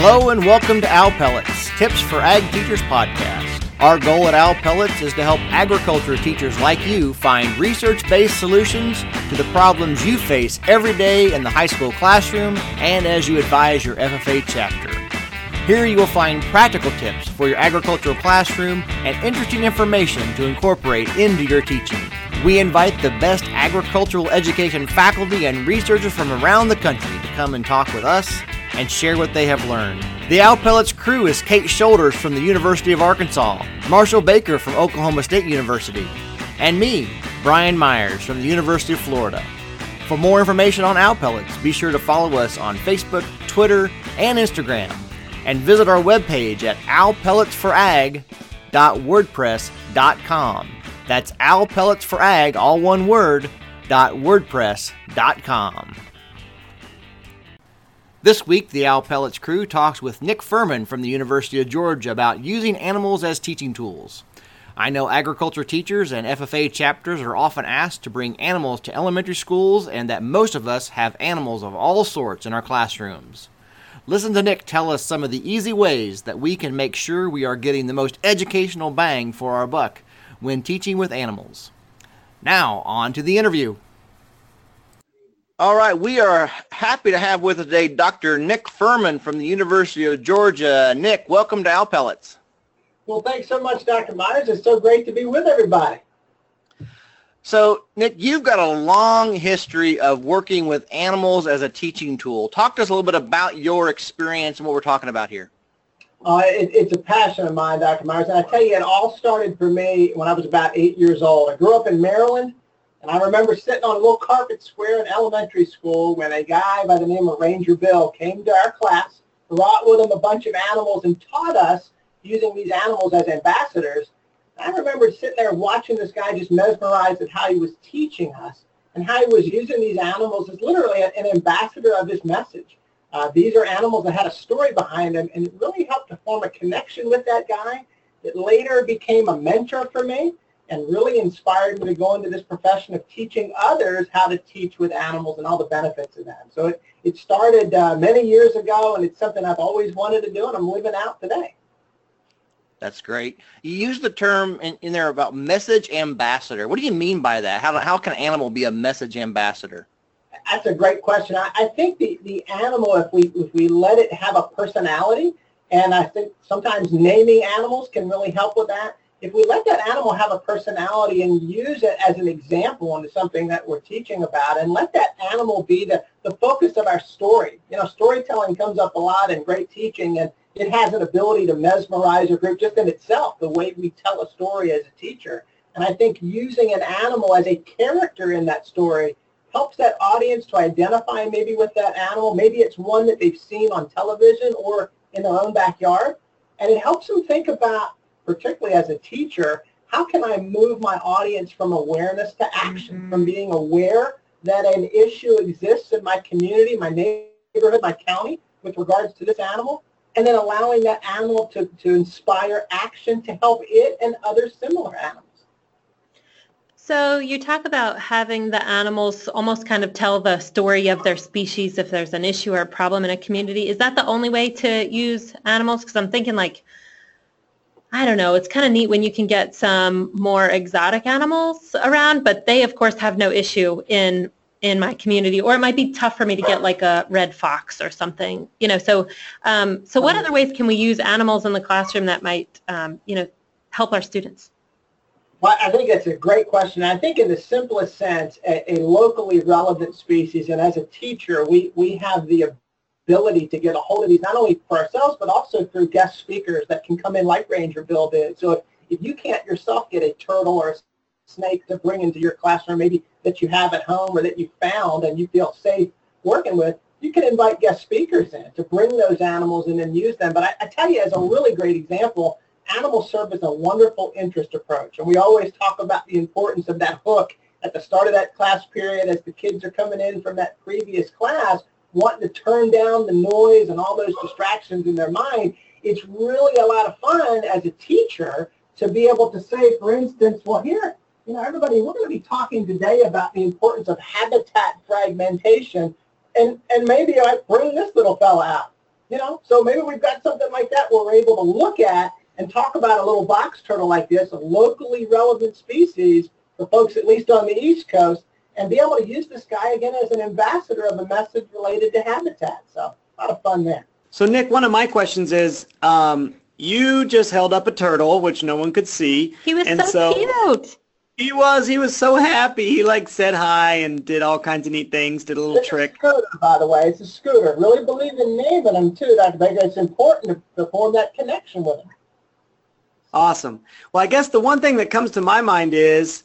Hello and welcome to Owl Pellets, Tips for Ag Teachers podcast. Our goal at Owl Pellets is to help agriculture teachers like you find research based solutions to the problems you face every day in the high school classroom and as you advise your FFA chapter. Here you will find practical tips for your agricultural classroom and interesting information to incorporate into your teaching. We invite the best agricultural education faculty and researchers from around the country to come and talk with us and share what they have learned. The Owl Pellets crew is Kate Shoulders from the University of Arkansas, Marshall Baker from Oklahoma State University, and me, Brian Myers from the University of Florida. For more information on Owl Pellets, be sure to follow us on Facebook, Twitter, and Instagram and visit our webpage at owlpelletsforag.wordpress.com. That's owlpelletsforag, all one word, .wordpress.com. This week, the Owl Pellets crew talks with Nick Fuhrman from the University of Georgia about using animals as teaching tools. I know agriculture teachers and FFA chapters are often asked to bring animals to elementary schools, and that most of us have animals of all sorts in our classrooms. Listen to Nick tell us some of the easy ways that we can make sure we are getting the most educational bang for our buck when teaching with animals. Now, on to the interview. All right, we are happy to have with us today Dr. Nick Fuhrman from the University of Georgia. Nick, welcome to Owl Pellets. Well, thanks so much, Dr. Myers. It's so great to be with everybody. So, Nick, you've got a long history of working with animals as a teaching tool. Talk to us a little bit about your experience and what we're talking about here. Uh, it, it's a passion of mine, Dr. Myers. And I tell you, it all started for me when I was about eight years old. I grew up in Maryland, and I remember sitting on a little carpet square in elementary school when a guy by the name of Ranger Bill came to our class, brought with him a bunch of animals, and taught us using these animals as ambassadors I remember sitting there watching this guy just mesmerized at how he was teaching us and how he was using these animals as literally an ambassador of his message. Uh, these are animals that had a story behind them, and it really helped to form a connection with that guy that later became a mentor for me and really inspired me to go into this profession of teaching others how to teach with animals and all the benefits of that. So it, it started uh, many years ago, and it's something I've always wanted to do, and I'm living out today. That's great. You use the term in, in there about message ambassador. What do you mean by that? How, how can an animal be a message ambassador? That's a great question. I, I think the, the animal, if we, if we let it have a personality, and I think sometimes naming animals can really help with that. If we let that animal have a personality and use it as an example into something that we're teaching about and let that animal be the, the focus of our story. You know, storytelling comes up a lot in great teaching and it has an ability to mesmerize a group just in itself, the way we tell a story as a teacher. And I think using an animal as a character in that story helps that audience to identify maybe with that animal. Maybe it's one that they've seen on television or in their own backyard. And it helps them think about, particularly as a teacher, how can I move my audience from awareness to action, mm-hmm. from being aware that an issue exists in my community, my neighborhood, my county with regards to this animal, and then allowing that animal to, to inspire action to help it and other similar animals. So you talk about having the animals almost kind of tell the story of their species if there's an issue or a problem in a community. Is that the only way to use animals? Because I'm thinking like, I don't know, it's kind of neat when you can get some more exotic animals around, but they of course have no issue in in my community or it might be tough for me to get like a red fox or something you know so um, so what other ways can we use animals in the classroom that might um, you know help our students? Well, I think that's a great question. I think in the simplest sense, a, a, locally relevant species, and as a teacher, we, we have the ability to get a hold of these, not only for ourselves, but also through guest speakers that can come in like Ranger Bill did. So if, if you can't yourself get a turtle or a snake to bring into your classroom, maybe that you have at home or that you found and you feel safe working with, you can invite guest speakers in to bring those animals and use them. But I, I tell you, as a really great example, animal serve as a wonderful interest approach. And we always talk about the importance of that hook at the start of that class period as the kids are coming in from that previous class, wanting to turn down the noise and all those distractions in their mind. It's really a lot of fun as a teacher to be able to say, for instance, well, here, you know, everybody, we're going to be talking today about the importance of habitat fragmentation. And, and maybe I bring this little fella out. You know, so maybe we've got something like that where we're able to look at and talk about a little box turtle like this, a locally relevant species for folks at least on the East Coast, and be able to use this guy again as an ambassador of a message related to habitat. So a lot of fun there. So Nick, one of my questions is, um, you just held up a turtle, which no one could see. He was and so, cute. He was. He was so happy. He like said hi and did all kinds of neat things. Did a little it's trick. A scooter, by the way, it's a scooter. Really believe in naming them too, Dr. Baker. It's important to, to form that connection with them. Awesome. Well, I guess the one thing that comes to my mind is,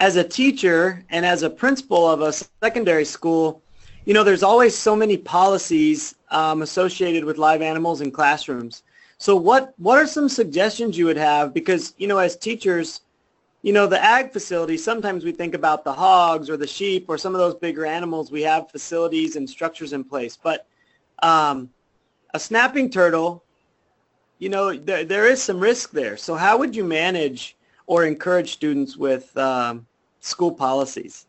as a teacher and as a principal of a secondary school, you know, there's always so many policies um, associated with live animals in classrooms. So what, what are some suggestions you would have? Because, you know, as teachers, you know, the ag facility, sometimes we think about the hogs or the sheep or some of those bigger animals. We have facilities and structures in place. But um, a snapping turtle, you know, there, there is some risk there. So how would you manage or encourage students with um, school policies?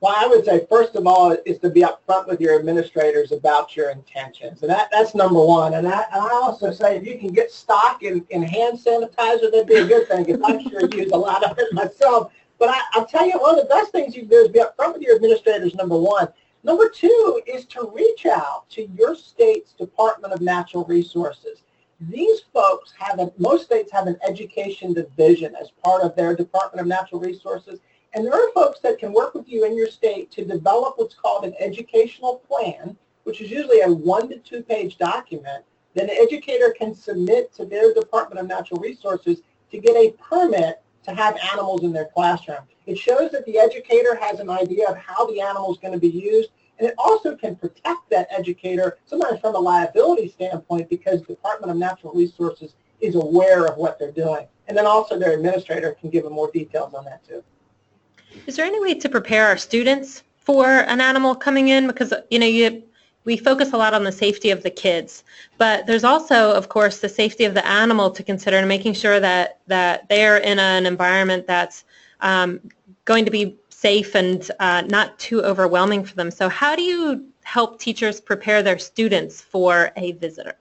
Well, I would say first of all is to be upfront with your administrators about your intentions, and that, that's number one. And I, and I also say if you can get stock in, in hand sanitizer, that'd be a good thing. Because I'm sure I use a lot of it myself. But I, I'll tell you, one of the best things you can do is be upfront with your administrators. Number one. Number two is to reach out to your state's Department of Natural Resources. These folks have a, most states have an education division as part of their Department of Natural Resources and there are folks that can work with you in your state to develop what's called an educational plan, which is usually a one to two page document that an educator can submit to their Department of Natural Resources to get a permit to have animals in their classroom. It shows that the educator has an idea of how the animal is going to be used, and it also can protect that educator, sometimes from a liability standpoint, because the Department of Natural Resources is aware of what they're doing. And then also their administrator can give them more details on that too. Is there any way to prepare our students for an animal coming in? Because, you know, you, we focus a lot on the safety of the kids, but there's also, of course, the safety of the animal to consider and making sure that, that they're in an environment that's um, going to be safe and uh, not too overwhelming for them. So how do you help teachers prepare their students for a visitor?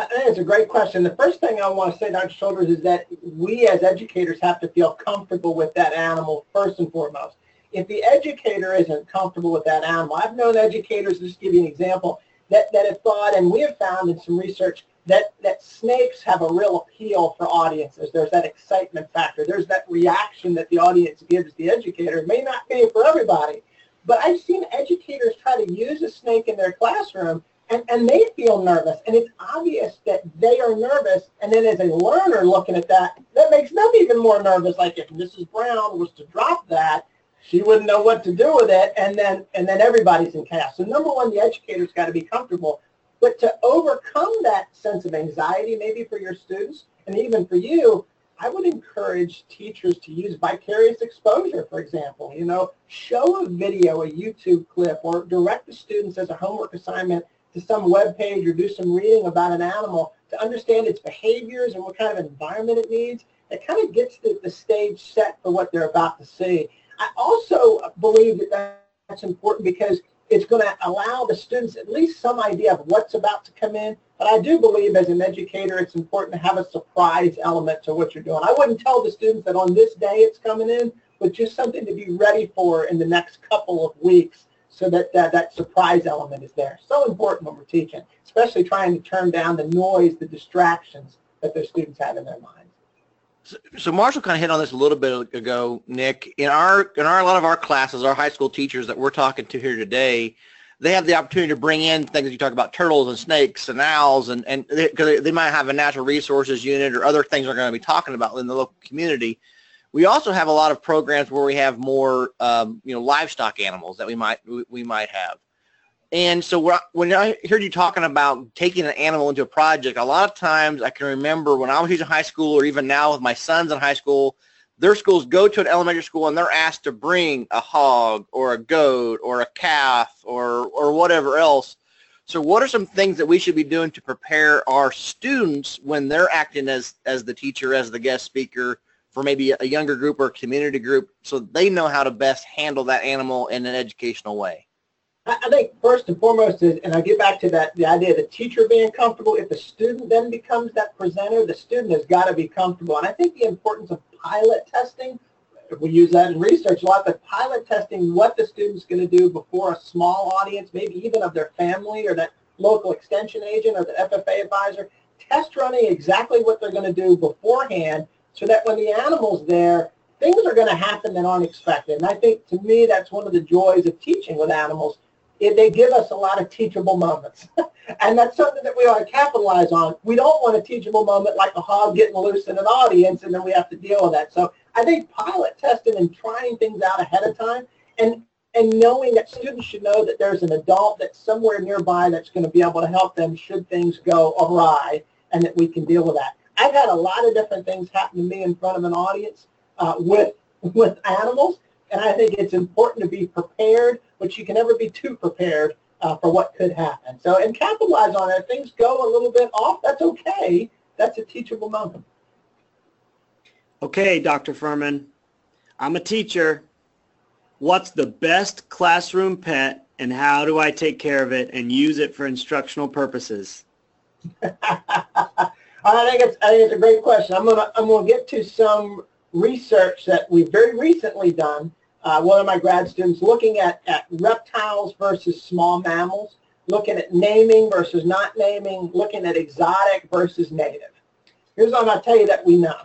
Uh, it's a great question. The first thing I want to say, Dr. Shoulders, is that we as educators have to feel comfortable with that animal first and foremost. If the educator isn't comfortable with that animal, I've known educators, just give you an example, that, that have thought, and we have found in some research, that, that snakes have a real appeal for audiences. There's that excitement factor. There's that reaction that the audience gives the educator. It may not be for everybody, but I've seen educators try to use a snake in their classroom and, and they feel nervous. And it's obvious that they are nervous. And then as a learner looking at that, that makes them even more nervous. Like if Mrs. Brown was to drop that, she wouldn't know what to do with it. And then, and then everybody's in chaos. So number one, the educator's got to be comfortable. But to overcome that sense of anxiety, maybe for your students, and even for you, I would encourage teachers to use vicarious exposure, for example. You know, show a video, a YouTube clip, or direct the students as a homework assignment to some web page or do some reading about an animal to understand its behaviors and what kind of environment it needs. It kind of gets the, the stage set for what they're about to see. I also believe that that's important because it's going to allow the students at least some idea of what's about to come in. But I do believe as an educator, it's important to have a surprise element to what you're doing. I wouldn't tell the students that on this day it's coming in, but just something to be ready for in the next couple of weeks so that, that that surprise element is there. So important when we're teaching, especially trying to turn down the noise, the distractions that their students have in their minds. So, so Marshall kind of hit on this a little bit ago, Nick. In our in our a lot of our classes, our high school teachers that we're talking to here today, they have the opportunity to bring in things you talk about turtles and snakes and owls and and because they, they, might have a natural resources unit or other things they're going to be talking about in the local community. We also have a lot of programs where we have more, um, you know, livestock animals that we might we might have. And so when I heard you talking about taking an animal into a project, a lot of times I can remember when I was in high school or even now with my sons in high school, their schools go to an elementary school and they're asked to bring a hog or a goat or a calf or, or whatever else. So what are some things that we should be doing to prepare our students when they're acting as, as the teacher, as the guest speaker, for maybe a younger group or community group so they know how to best handle that animal in an educational way? I, I think first and foremost is, and I get back to that, the idea of the teacher being comfortable. If the student then becomes that presenter, the student has got to be comfortable. And I think the importance of pilot testing, we use that in research a lot, but pilot testing what the student's going to do before a small audience, maybe even of their family or that local extension agent or the FFA advisor, test running exactly what they're going to do beforehand so that when the animal's there, things are going to happen that aren't expected. And I think to me, that's one of the joys of teaching with animals. It, they give us a lot of teachable moments. and that's something that we ought to capitalize on. We don't want a teachable moment like a hog getting loose in an audience and then we have to deal with that. So I think pilot testing and trying things out ahead of time and and knowing that students should know that there's an adult that's somewhere nearby that's going to be able to help them should things go awry and that we can deal with that. I've had a lot of different things happen to me in front of an audience uh, with with animals, and I think it's important to be prepared, but you can never be too prepared uh, for what could happen. So, and capitalize on it. If things go a little bit off, that's okay. That's a teachable moment. Okay, Dr. Fuhrman, I'm a teacher. What's the best classroom pet and how do I take care of it and use it for instructional purposes? I think it's I think it's a great question. I'm gonna I'm gonna get to some research that we've very recently done. Uh, one of my grad students looking at, at reptiles versus small mammals, looking at naming versus not naming, looking at exotic versus native. Here's what I'm gonna tell you that we know.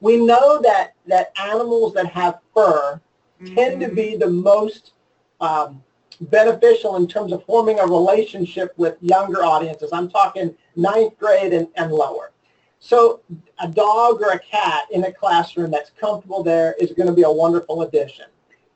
We know that that animals that have fur mm-hmm. tend to be the most um, beneficial in terms of forming a relationship with younger audiences. I'm talking ninth grade and, and lower. So a dog or a cat in a classroom that's comfortable there is going to be a wonderful addition.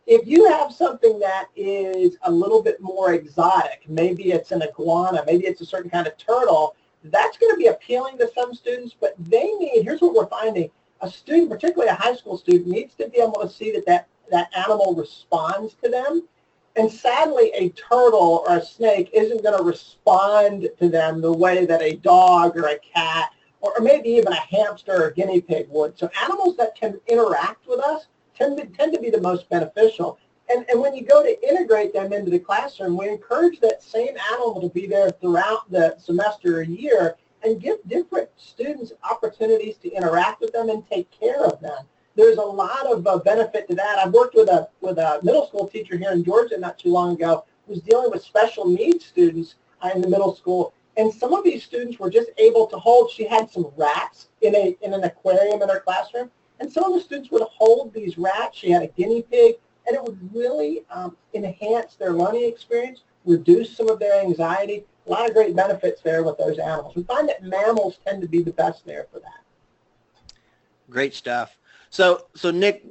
If you have something that is a little bit more exotic, maybe it's an iguana, maybe it's a certain kind of turtle, that's going to be appealing to some students, but they need, here's what we're finding, a student, particularly a high school student, needs to be able to see that that, that animal responds to them and sadly, a turtle or a snake isn't going to respond to them the way that a dog or a cat or maybe even a hamster or a guinea pig would. So animals that can interact with us tend to, tend to be the most beneficial. And, and when you go to integrate them into the classroom, we encourage that same animal to be there throughout the semester or year and give different students opportunities to interact with them and take care of them there's a lot of uh, benefit to that. I've worked with a with a middle school teacher here in Georgia not too long ago who's dealing with special needs students in the middle school, and some of these students were just able to hold. She had some rats in a in an aquarium in her classroom, and some of the students would hold these rats. She had a guinea pig, and it would really um, enhance their learning experience, reduce some of their anxiety. A lot of great benefits there with those animals. We find that mammals tend to be the best there for that. Great stuff. So, so Nick,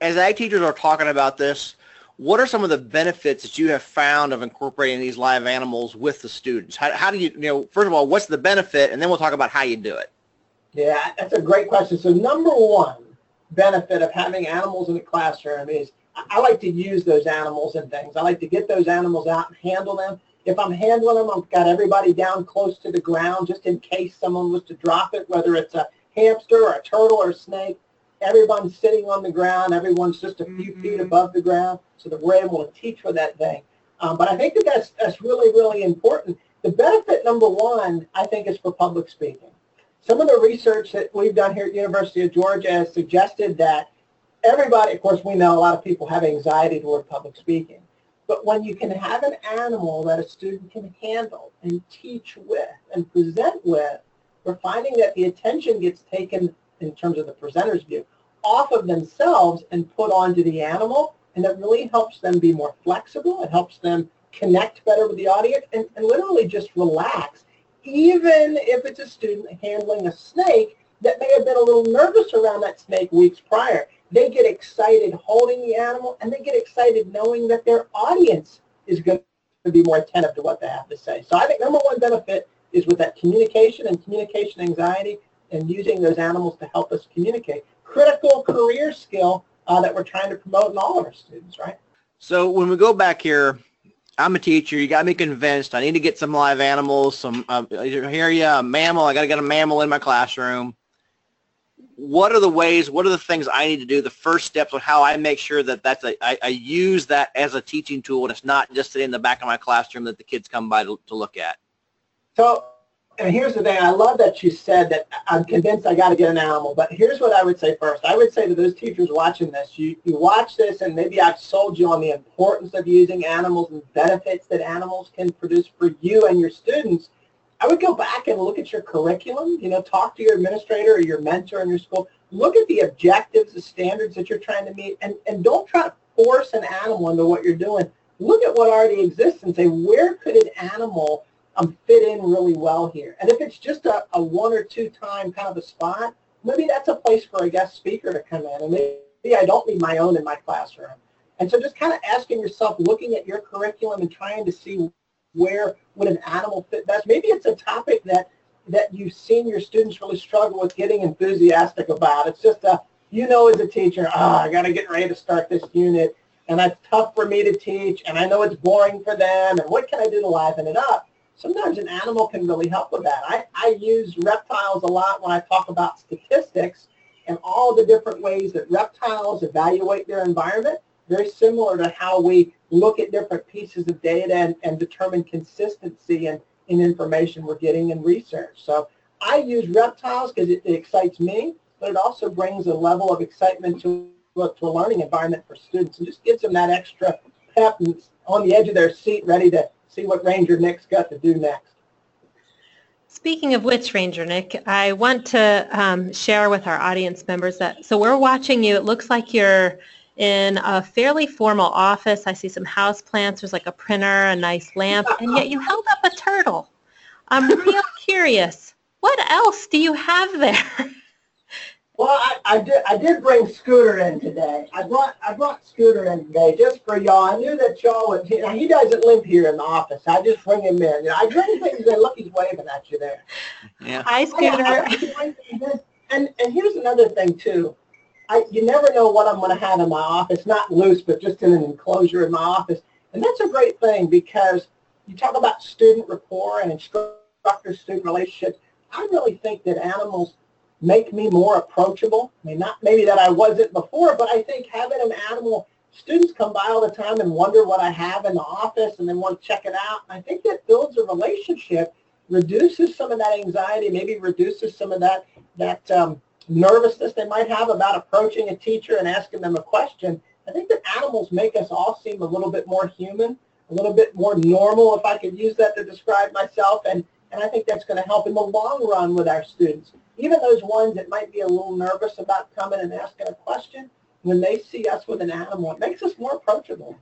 as ag teachers are talking about this, what are some of the benefits that you have found of incorporating these live animals with the students? How, how do you, you know, first of all, what's the benefit, and then we'll talk about how you do it. Yeah, that's a great question. So number one benefit of having animals in the classroom is I like to use those animals and things. I like to get those animals out and handle them. If I'm handling them, I've got everybody down close to the ground just in case someone was to drop it, whether it's a hamster or a turtle or a snake, everyone's sitting on the ground. Everyone's just a few mm-hmm. feet above the ground so that we're able to teach for that thing. Um, but I think that that's, that's really, really important. The benefit number one, I think, is for public speaking. Some of the research that we've done here at University of Georgia has suggested that everybody, of course, we know a lot of people have anxiety toward public speaking. But when you can have an animal that a student can handle and teach with and present with, we're finding that the attention gets taken in terms of the presenter's view off of themselves and put onto the animal and it really helps them be more flexible. It helps them connect better with the audience and, and literally just relax. Even if it's a student handling a snake that may have been a little nervous around that snake weeks prior, they get excited holding the animal and they get excited knowing that their audience is going to be more attentive to what they have to say. So I think number one benefit is with that communication and communication anxiety and using those animals to help us communicate. Critical career skill uh, that we're trying to promote in all of our students, right? So when we go back here, I'm a teacher. You got me convinced. I need to get some live animals. Some uh, here, yeah, a mammal. I got to get a mammal in my classroom. what are the ways, what are the things I need to do, the first steps on how I make sure that that's a, I, I use that as a teaching tool and it's not just sitting in the back of my classroom that the kids come by to, to look at? So, and here's the thing, I love that you said that I'm convinced I got to get an animal, but here's what I would say first. I would say to those teachers watching this, you, you watch this and maybe I've sold you on the importance of using animals and benefits that animals can produce for you and your students. I would go back and look at your curriculum, you know, talk to your administrator or your mentor in your school. Look at the objectives, the standards that you're trying to meet, and, and don't try to force an animal into what you're doing. Look at what already exists and say, where could an animal fit in really well here? And if it's just a, a one or two time kind of a spot, maybe that's a place for a guest speaker to come in. And maybe I don't need my own in my classroom. And so just kind of asking yourself, looking at your curriculum and trying to see where would an animal fit best? Maybe it's a topic that that you've seen your students really struggle with getting enthusiastic about. It's just a, you know as a teacher, ah, oh, I got to get ready to start this unit, and that's tough for me to teach, and I know it's boring for them, and what can I do to liven it up? Sometimes an animal can really help with that. I, I use reptiles a lot when I talk about statistics and all the different ways that reptiles evaluate their environment very similar to how we look at different pieces of data and, and determine consistency in, in information we're getting in research. So I use reptiles because it, it, excites me, but it also brings a level of excitement to, to a learning environment for students and just gives them that extra pep on the edge of their seat ready to see what Ranger Nick's got to do next. Speaking of which, Ranger Nick, I want to um, share with our audience members that, so we're watching you. It looks like you're in a fairly formal office. I see some house plants. There's like a printer, a nice lamp, and yet you held up a turtle. I'm real curious. What else do you have there? Well, I, I, did. I did bring Scooter in today. I brought I brought Scooter in today just for y'all. I knew that y'all would. Now, he doesn't live here in the office. I just bring him in. You know, I bring things in. Look, he's waving at you there. Yeah. Hi, Scooter. and and here's another thing too. I, you never know what I'm going to have in my office, not loose, but just in an enclosure in my office. And that's a great thing because you talk about student rapport and instructor-student relationships. I really think that animals make me more approachable. I mean, not maybe that I wasn't before, but I think having an animal, students come by all the time and wonder what I have in the office and then want to check it out. I think that builds a relationship, reduces some of that anxiety, maybe reduces some of that, that um, nervousness they might have about approaching a teacher and asking them a question, I think that animals make us all seem a little bit more human, a little bit more normal, if I could use that to describe myself. And, and I think that's going to help in the long run with our students. Even those ones that might be a little nervous about coming and asking a question, when they see us with an animal, it makes us more approachable.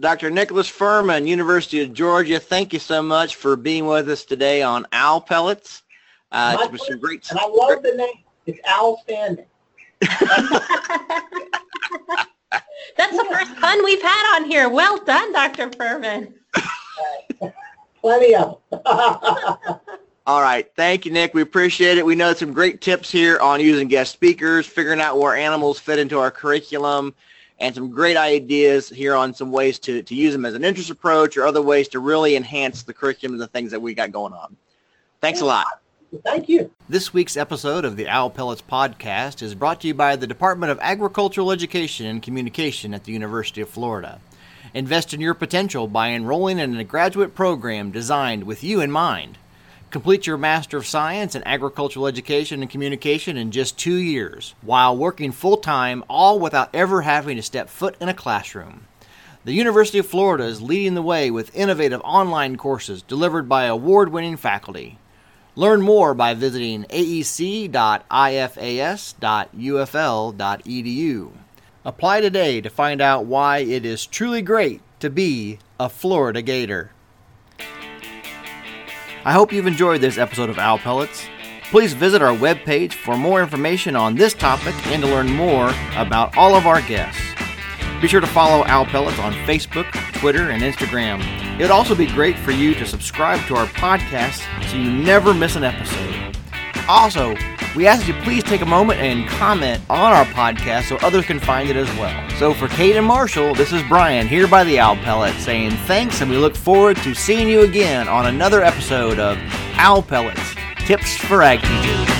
Dr. Nicholas Fuhrman, University of Georgia, thank you so much for being with us today on Owl Pellets. Uh, it was some great, and I love the name. It's outstanding. That's the first pun we've had on here. Well done, Dr. Fuhrman. Plenty of All right. Thank you, Nick. We appreciate it. We know some great tips here on using guest speakers, figuring out where animals fit into our curriculum, and some great ideas here on some ways to, to use them as an interest approach or other ways to really enhance the curriculum and the things that we got going on. Thanks a lot. Thank you. This week's episode of the Owl Pellets podcast is brought to you by the Department of Agricultural Education and Communication at the University of Florida. Invest in your potential by enrolling in a graduate program designed with you in mind. Complete your Master of Science in Agricultural Education and Communication in just two years, while working full time, all without ever having to step foot in a classroom. The University of Florida is leading the way with innovative online courses delivered by award winning faculty. Learn more by visiting aec.ifas.ufl.edu. Apply today to find out why it is truly great to be a Florida Gator. I hope you've enjoyed this episode of Owl Pellets. Please visit our webpage for more information on this topic and to learn more about all of our guests. Be sure to follow Owl Pellets on Facebook, Twitter, and Instagram. It would also be great for you to subscribe to our podcast so you never miss an episode. Also, we ask that you please take a moment and comment on our podcast so others can find it as well. So for Kate and Marshall, this is Brian here by the Owl Pellet saying thanks and we look forward to seeing you again on another episode of Owl Pellets Tips for Ag Teachers.